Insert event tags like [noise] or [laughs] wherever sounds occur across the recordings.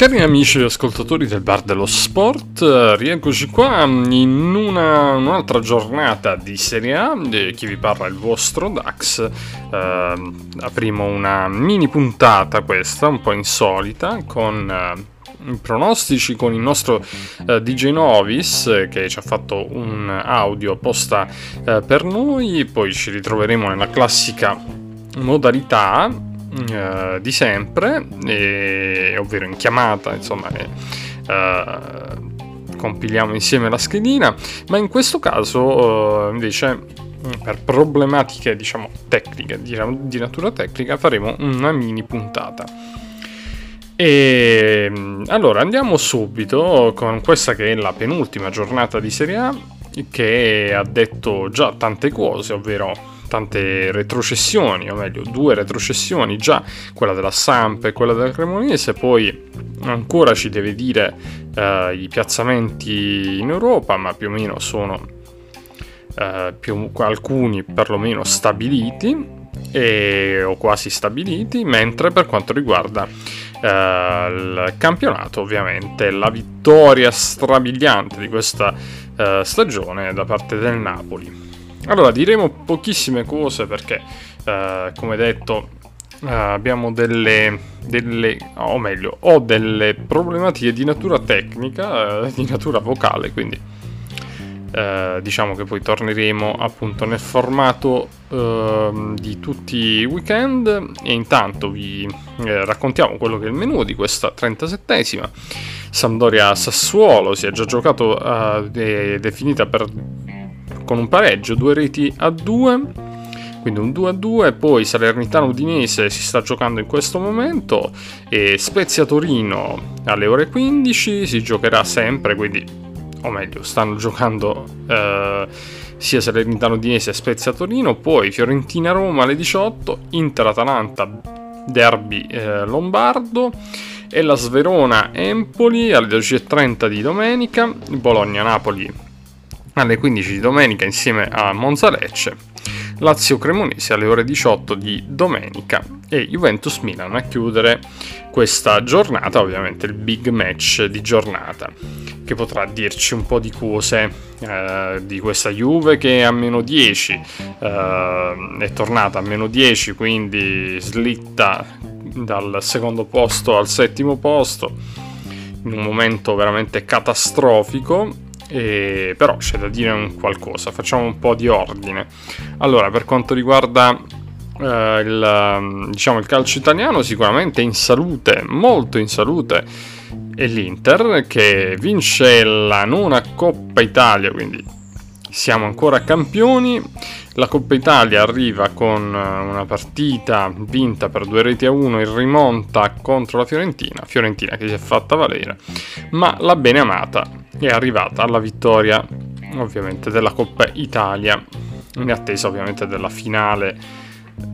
Cari amici e ascoltatori del Bar dello Sport, rieccoci qua in una, un'altra giornata di Serie A, chi vi parla è il vostro Dax, eh, avremo una mini puntata questa, un po' insolita, con eh, pronostici con il nostro eh, DJ Novis che ci ha fatto un audio apposta eh, per noi, poi ci ritroveremo nella classica modalità eh, di sempre, e, ovvero in chiamata, insomma, e, uh, compiliamo insieme la schedina, ma in questo caso uh, invece per problematiche diciamo tecniche, di, di natura tecnica, faremo una mini puntata. E allora andiamo subito con questa che è la penultima giornata di Serie A che ha detto già tante cose, ovvero tante retrocessioni, o meglio due retrocessioni, già quella della Samp e quella del Cremonese, poi ancora ci deve dire eh, i piazzamenti in Europa, ma più o meno sono eh, più, alcuni perlomeno stabiliti e, o quasi stabiliti, mentre per quanto riguarda eh, il campionato ovviamente la vittoria strabiliante di questa eh, stagione da parte del Napoli allora, diremo pochissime cose perché, eh, come detto, eh, abbiamo delle, delle, o meglio, ho delle problematiche di natura tecnica, eh, di natura vocale, quindi eh, diciamo che poi torneremo appunto nel formato ehm, di tutti i weekend e intanto vi raccontiamo quello che è il menu di questa 37esima. Sampdoria Sassuolo si è già giocato ed è finita per con un pareggio, due reti a due, quindi un 2 a 2, poi Salernitano Udinese si sta giocando in questo momento e Spezia Torino alle ore 15 si giocherà sempre, quindi o meglio stanno giocando eh, sia Salernitano Udinese che Spezia Torino, poi Fiorentina Roma alle 18, Inter Atalanta derby eh, lombardo e la Sverona Empoli alle 12.30 di domenica, Bologna Napoli alle 15 di domenica insieme a Monza Lecce, Lazio Cremonese alle ore 18 di domenica e Juventus Milan a chiudere questa giornata, ovviamente il big match di giornata che potrà dirci un po' di cose eh, di questa Juve che è a meno 10 eh, è tornata a meno 10 quindi slitta dal secondo posto al settimo posto in un momento veramente catastrofico e, però c'è da dire un qualcosa, facciamo un po' di ordine. Allora, per quanto riguarda eh, il, diciamo, il calcio italiano, sicuramente in salute, molto in salute, è l'Inter che vince la nona Coppa Italia, quindi siamo ancora campioni. La Coppa Italia arriva con una partita vinta per due reti a uno in rimonta contro la Fiorentina, Fiorentina che si è fatta valere, ma la bene amata è arrivata alla vittoria ovviamente della Coppa Italia in attesa ovviamente della finale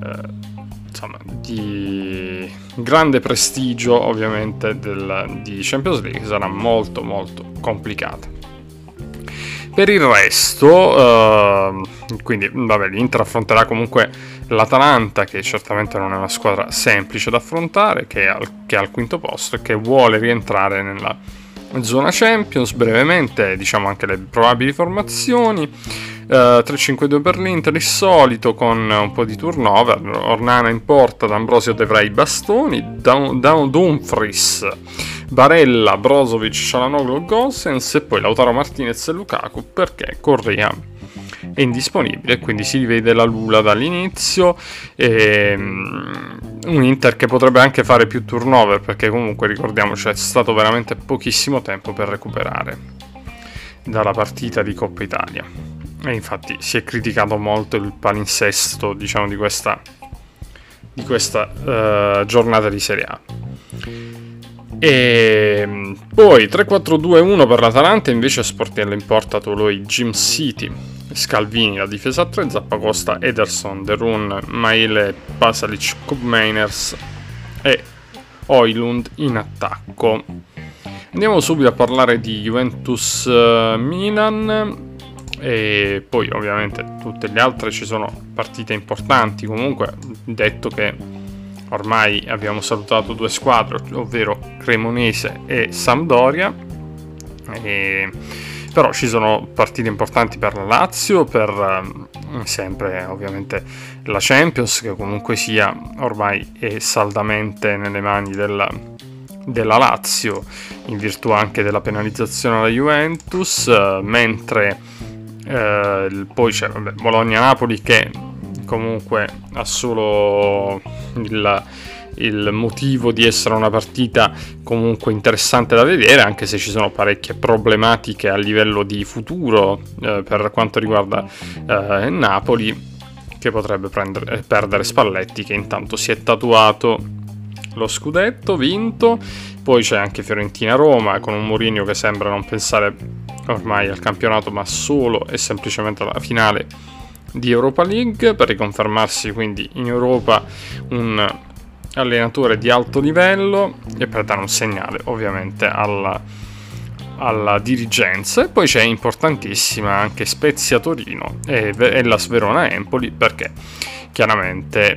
eh, insomma di grande prestigio ovviamente del, di Champions League che sarà molto molto complicata per il resto eh, quindi vabbè l'Inter affronterà comunque l'Atalanta che certamente non è una squadra semplice da affrontare che è al, che è al quinto posto e che vuole rientrare nella zona Champions, brevemente diciamo anche le probabili formazioni. Uh, 3-5-2 per l'Inter, il solito con un po' di turnover. Ornana in porta, D'Ambrosio dovrà i bastoni, Down, Down Dumfries, Barella, Brozovic, Cialanoglu, Gosens e poi Lautaro Martinez e Lukaku perché Correa è indisponibile, quindi si rivede la Lula dall'inizio. E, um, un Inter che potrebbe anche fare più turnover perché comunque ricordiamoci è stato veramente pochissimo tempo per recuperare dalla partita di Coppa Italia. E infatti si è criticato molto il palinsesto diciamo di questa, di questa uh, giornata di Serie A. E poi 3-4-2-1 per l'Atalanta invece Sportiello in porta Toloi Gym City Scalvini la difesa a 3 Zappacosta Ederson Derun Maile Pasalic Kubmeiners e Oilund in attacco andiamo subito a parlare di Juventus eh, Milan e poi ovviamente tutte le altre ci sono partite importanti comunque detto che ormai abbiamo salutato due squadre, ovvero Cremonese e Sampdoria. E, però ci sono partite importanti per la Lazio, per eh, sempre ovviamente la Champions, che comunque sia ormai è saldamente nelle mani della, della Lazio, in virtù anche della penalizzazione alla Juventus, eh, mentre eh, poi c'è Bologna-Napoli che comunque ha solo il, il motivo di essere una partita comunque interessante da vedere, anche se ci sono parecchie problematiche a livello di futuro eh, per quanto riguarda eh, Napoli, che potrebbe prendere, perdere Spalletti, che intanto si è tatuato lo scudetto vinto. Poi c'è anche Fiorentina-Roma con un Mourinho che sembra non pensare ormai al campionato, ma solo e semplicemente alla finale di Europa League per riconfermarsi quindi in Europa un allenatore di alto livello e per dare un segnale ovviamente alla, alla dirigenza. E poi c'è importantissima anche Spezia Torino e, e la Sverona Empoli perché chiaramente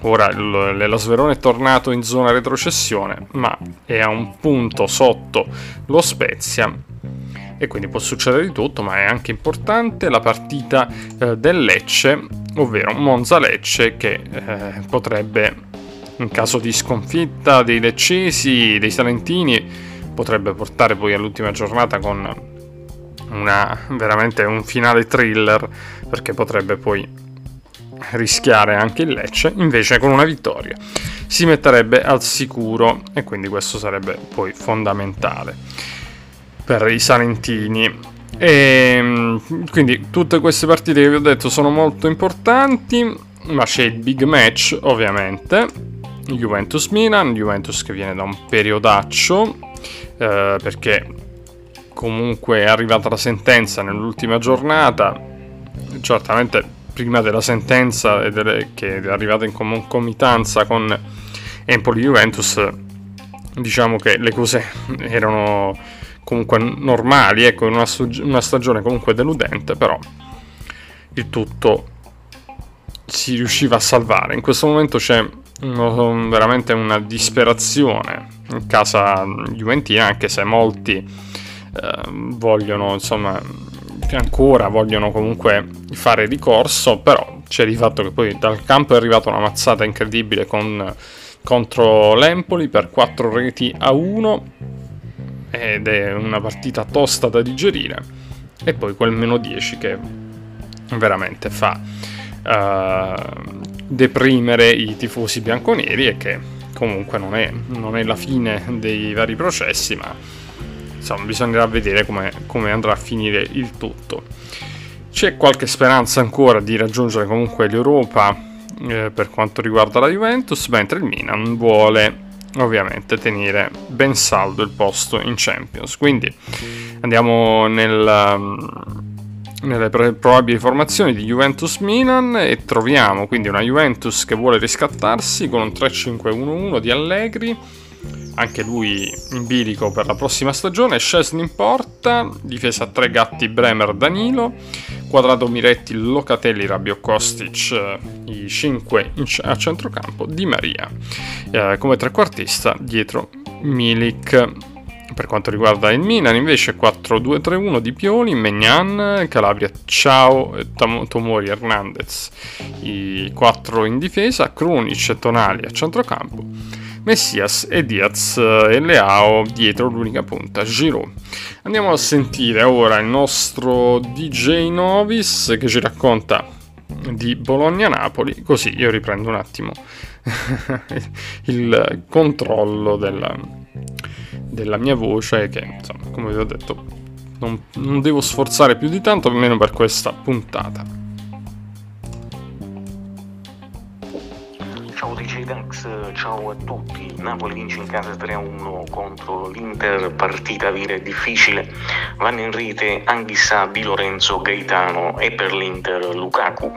ora la Sverona è tornato in zona retrocessione ma è a un punto sotto lo Spezia e quindi può succedere di tutto, ma è anche importante la partita eh, del Lecce, ovvero Monza-Lecce che eh, potrebbe, in caso di sconfitta dei leccesi, dei salentini, potrebbe portare poi all'ultima giornata con una, veramente un finale thriller, perché potrebbe poi rischiare anche il Lecce, invece con una vittoria si metterebbe al sicuro e quindi questo sarebbe poi fondamentale per i salentini. E, ehm, quindi tutte queste partite che vi ho detto sono molto importanti, ma c'è il big match ovviamente, Juventus-Milan, Juventus che viene da un periodaccio, eh, perché comunque è arrivata la sentenza nell'ultima giornata, certamente prima della sentenza che è arrivata in concomitanza con Empoli-Juventus, diciamo che le cose erano comunque normali, ecco, in una, una stagione comunque deludente, però il tutto si riusciva a salvare. In questo momento c'è uno, veramente una disperazione in casa juventina, anche se molti eh, vogliono, insomma, ancora vogliono comunque fare ricorso, però c'è di fatto che poi dal campo è arrivata una mazzata incredibile con, contro l'Empoli per 4 reti a 1 ed è una partita tosta da digerire. E poi quel meno 10 che veramente fa uh, deprimere i tifosi bianconeri e che comunque non è, non è, la fine dei vari processi ma insomma bisognerà vedere come, come andrà a finire il tutto. C'è qualche speranza ancora di raggiungere comunque l'Europa eh, per quanto riguarda la Juventus mentre il Milan vuole ovviamente tenere ben saldo il posto in Champions. Quindi andiamo nel, um, nelle probabili formazioni di Juventus-Milan e troviamo quindi una Juventus che vuole riscattarsi con un 3-5-1-1 di Allegri anche lui in bilico per la prossima stagione. Scesni in porta, difesa a tre gatti Bremer Danilo, quadrato Miretti Locatelli Rabbio Kostic, eh, i 5 a centrocampo Di Maria. Eh, come trequartista dietro Milik. Per quanto riguarda il Milan, invece 4-2-3-1 di Pioli, Megnan, Calabria, Ciao, Tomori, Hernandez, i 4 in difesa, Krunic e Tonali a centrocampo Messias e Diaz e Leao dietro l'unica punta, Giroud. Andiamo a sentire ora il nostro DJ Novis che ci racconta di Bologna-Napoli, così io riprendo un attimo [laughs] il controllo della, della, mia voce che, insomma, come vi ho detto, non, non devo sforzare più di tanto, almeno per questa puntata. DJ Dax, ciao a tutti. Napoli vince in casa 3-1 contro l'Inter, partita vera e difficile. Vanno in rete Anghissà, Di Lorenzo, Gaetano e per l'Inter Lukaku.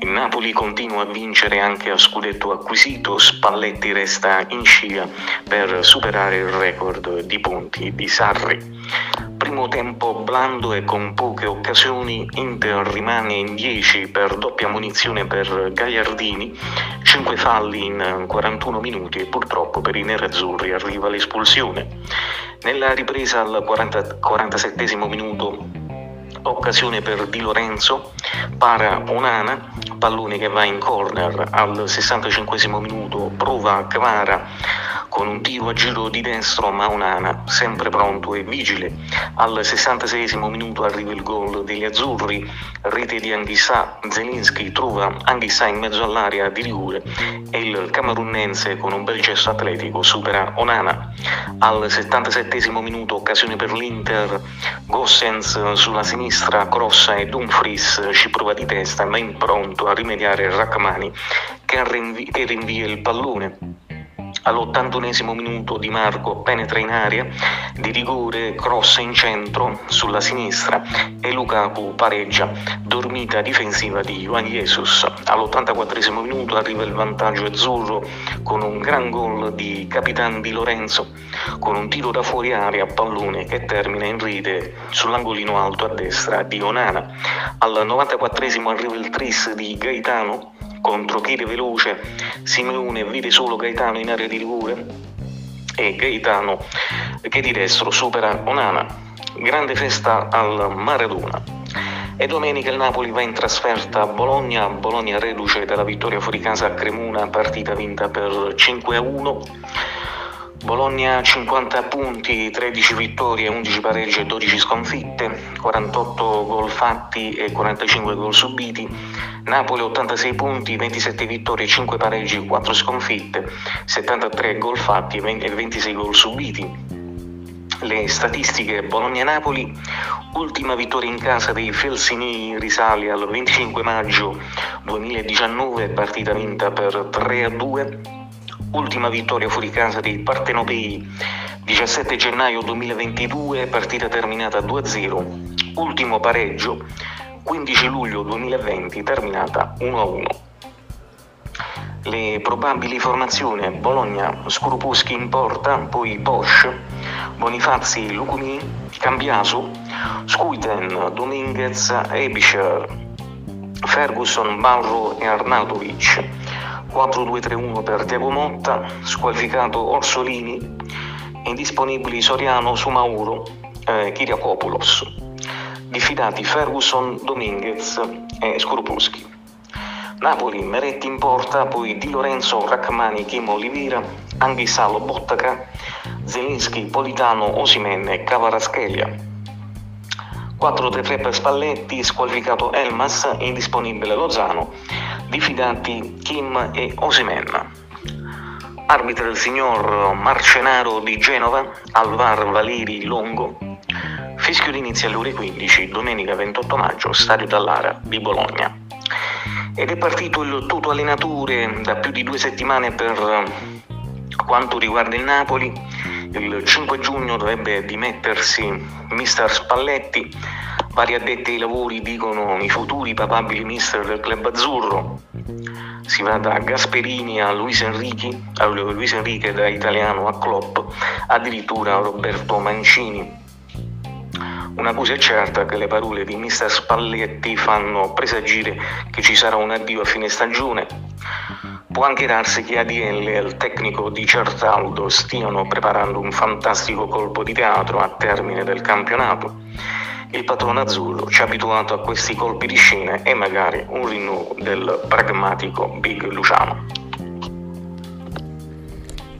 Il Napoli continua a vincere anche a scudetto acquisito, Spalletti resta in scia per superare il record di punti di Sarri. Primo tempo blando e con poche occasioni, Inter rimane in 10 per doppia munizione per Gagliardini, 5 falli in 41 minuti e purtroppo per i nerazzurri arriva l'espulsione. Nella ripresa al 40, 47 minuto occasione per Di Lorenzo, para Onana, pallone che va in corner al 65 minuto, prova Cavara con un tiro a giro di destro ma Onana, sempre pronto e vigile. Al 66 minuto arriva il gol degli azzurri, rete di Anghissà, Zelinski trova Anghissà in mezzo all'area di rigore e il camerunense con un bel gesto atletico supera Onana. Al 77 minuto occasione per l'Inter, Gossens sulla sinistra crossa e Dumfries ci prova di testa ma impronto a rimediare Rachmani che rinvia il pallone All'81 minuto Di Marco penetra in aria, di rigore cross in centro sulla sinistra e Lukaku pareggia, dormita difensiva di Juan Jesus. All'84 minuto arriva il vantaggio azzurro con un gran gol di Capitan Di Lorenzo con un tiro da fuori aria a pallone che termina in rete sull'angolino alto a destra di Onana. Al 94 arriva il tris di Gaetano contro Chile veloce, Simeone vede solo Gaetano in area di rigore e Gaetano che di destro supera Onana. Grande festa al Maradona. E domenica il Napoli va in trasferta a Bologna, Bologna reduce dalla vittoria fuori casa a Cremona, partita vinta per 5 a 1. Bologna 50 punti, 13 vittorie, 11 pareggi e 12 sconfitte, 48 gol fatti e 45 gol subiti. Napoli 86 punti, 27 vittorie, 5 pareggi, 4 sconfitte, 73 gol fatti e 26 gol subiti. Le statistiche Bologna-Napoli, ultima vittoria in casa dei Felsini risale al 25 maggio 2019, partita vinta per 3 a 2 ultima vittoria fuori casa dei Partenopei 17 gennaio 2022, partita terminata 2-0, ultimo pareggio 15 luglio 2020, terminata 1-1. Le probabili formazioni Bologna, Scrupuschi in porta, poi Bosch, Bonifazzi, Lucumi, Cambiaso, Scuiten, Dominguez, Ebischer, Ferguson, Barro e Arnautovic 4-2-3-1 per Tiago Motta, squalificato Orsolini, indisponibili Soriano, Sumauro, eh, Kiriakopoulos, diffidati Ferguson, Dominguez e Skorupuschi. Napoli, Meretti in porta, poi Di Lorenzo, Rachmani, Chimo Olivira, Anghisalo, Bottaca, Zelinski, Politano, Osimenne e Cavaraschelia. 4-3-3 per Spalletti, squalificato Elmas, indisponibile Lozano, diffidati Kim e Osimen. Arbitra il signor Marcenaro di Genova, Alvar Valeri Longo. Fischio d'inizio alle ore 15, domenica 28 maggio, Stadio Dallara di Bologna. Ed è partito il tutto allenature da più di due settimane per quanto riguarda il Napoli il 5 giugno dovrebbe dimettersi mister Spalletti, vari addetti ai lavori dicono i futuri papabili mister del club azzurro. Si va da Gasperini a Luis Enrique, a Luis Enrique da italiano a Klopp, addirittura a Roberto Mancini. Una cosa è certa che le parole di mister Spalletti fanno presagire che ci sarà un addio a fine stagione Può anche darsi che ADL e il tecnico di Certaldo stiano preparando un fantastico colpo di teatro a termine del campionato. Il patrono azzurro ci ha abituato a questi colpi di scena e magari un rinnovo del pragmatico Big Luciano.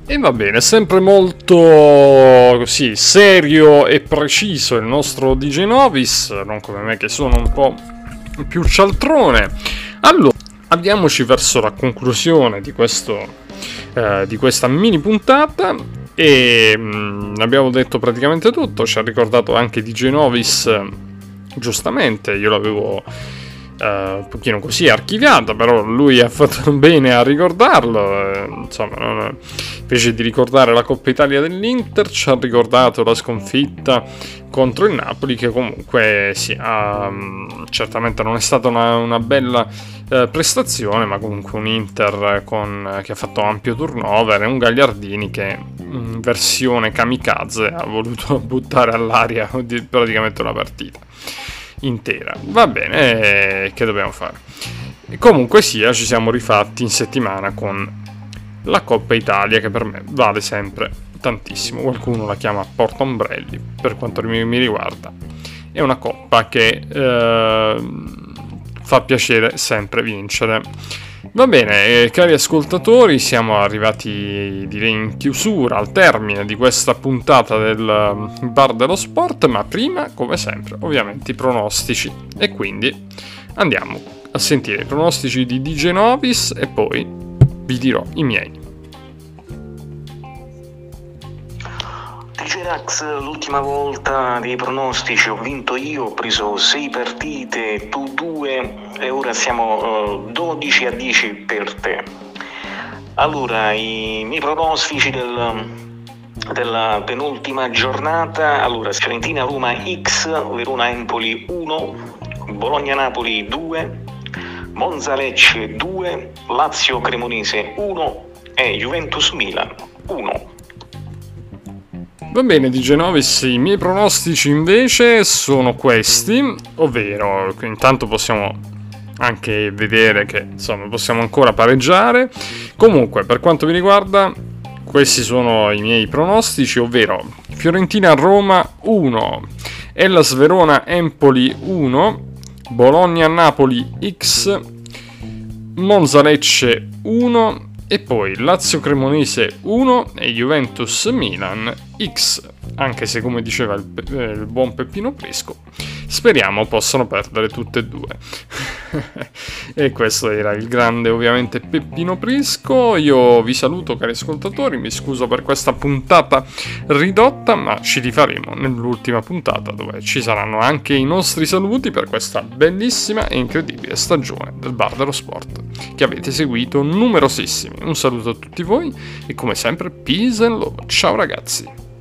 E va bene, sempre molto così serio e preciso il nostro DJ Novis, non come me che sono un po' più cialtrone. Allora, avviamoci verso la conclusione di, questo, eh, di questa mini puntata. E mh, mm, abbiamo detto praticamente tutto, ci ha ricordato anche DJ Novis, giustamente, io l'avevo un pochino così archiviata, però lui ha fatto [laughs] bene a ricordarlo. Eh, insomma, invece di ricordare la Coppa Italia dell'Inter, ci ha ricordato la sconfitta contro il Napoli, che comunque sì, ha, certamente non è stata una, una bella eh, prestazione, ma comunque un Inter con, che ha fatto ampio turnover e un Gagliardini che in versione kamikaze ha voluto [laughs] buttare all'aria praticamente una partita intera. Va bene, eh, che dobbiamo fare? Comunque sia, ci siamo rifatti in settimana con la Coppa Italia che per me vale sempre tantissimo. Qualcuno la chiama Porta Ombrelli, per quanto mi riguarda. È una coppa che eh, fa piacere sempre vincere. Va bene, eh, cari ascoltatori, siamo arrivati direi in chiusura, al termine di questa puntata del Bar dello Sport, ma prima, come sempre, ovviamente i pronostici. E quindi andiamo a sentire i pronostici di DJ Novis e poi vi dirò i miei. Gerax, l'ultima volta dei pronostici ho vinto io, ho preso 6 partite, tu 2 e ora siamo uh, eh, 12 a 10 per te. Allora, i miei pronostici del, della penultima giornata, allora Fiorentina-Roma X, Verona-Empoli 1, Bologna-Napoli 2, Monza-Lecce 2, Lazio-Cremonese 1 e Juventus-Milan 1. Va bene, di Genovis, i miei pronostici invece sono questi, ovvero intanto possiamo anche vedere che insomma possiamo ancora pareggiare. Comunque, per quanto mi riguarda, questi sono i miei pronostici, ovvero Fiorentina-Roma 1, Hellas Verona-Empoli 1, Bologna-Napoli X, Monza-Lecce 1 e poi Lazio Cremonese 1 e Juventus Milan X, anche se come diceva il, eh, il buon Peppino Presco, speriamo possano perdere tutte e due. [laughs] e questo era il grande ovviamente Peppino Prisco. Io vi saluto cari ascoltatori, mi scuso per questa puntata ridotta, ma ci rifaremo nell'ultima puntata dove ci saranno anche i nostri saluti per questa bellissima e incredibile stagione del Bar dello Sport che avete seguito numerosissimi. Un saluto a tutti voi e come sempre peace and love. Ciao ragazzi.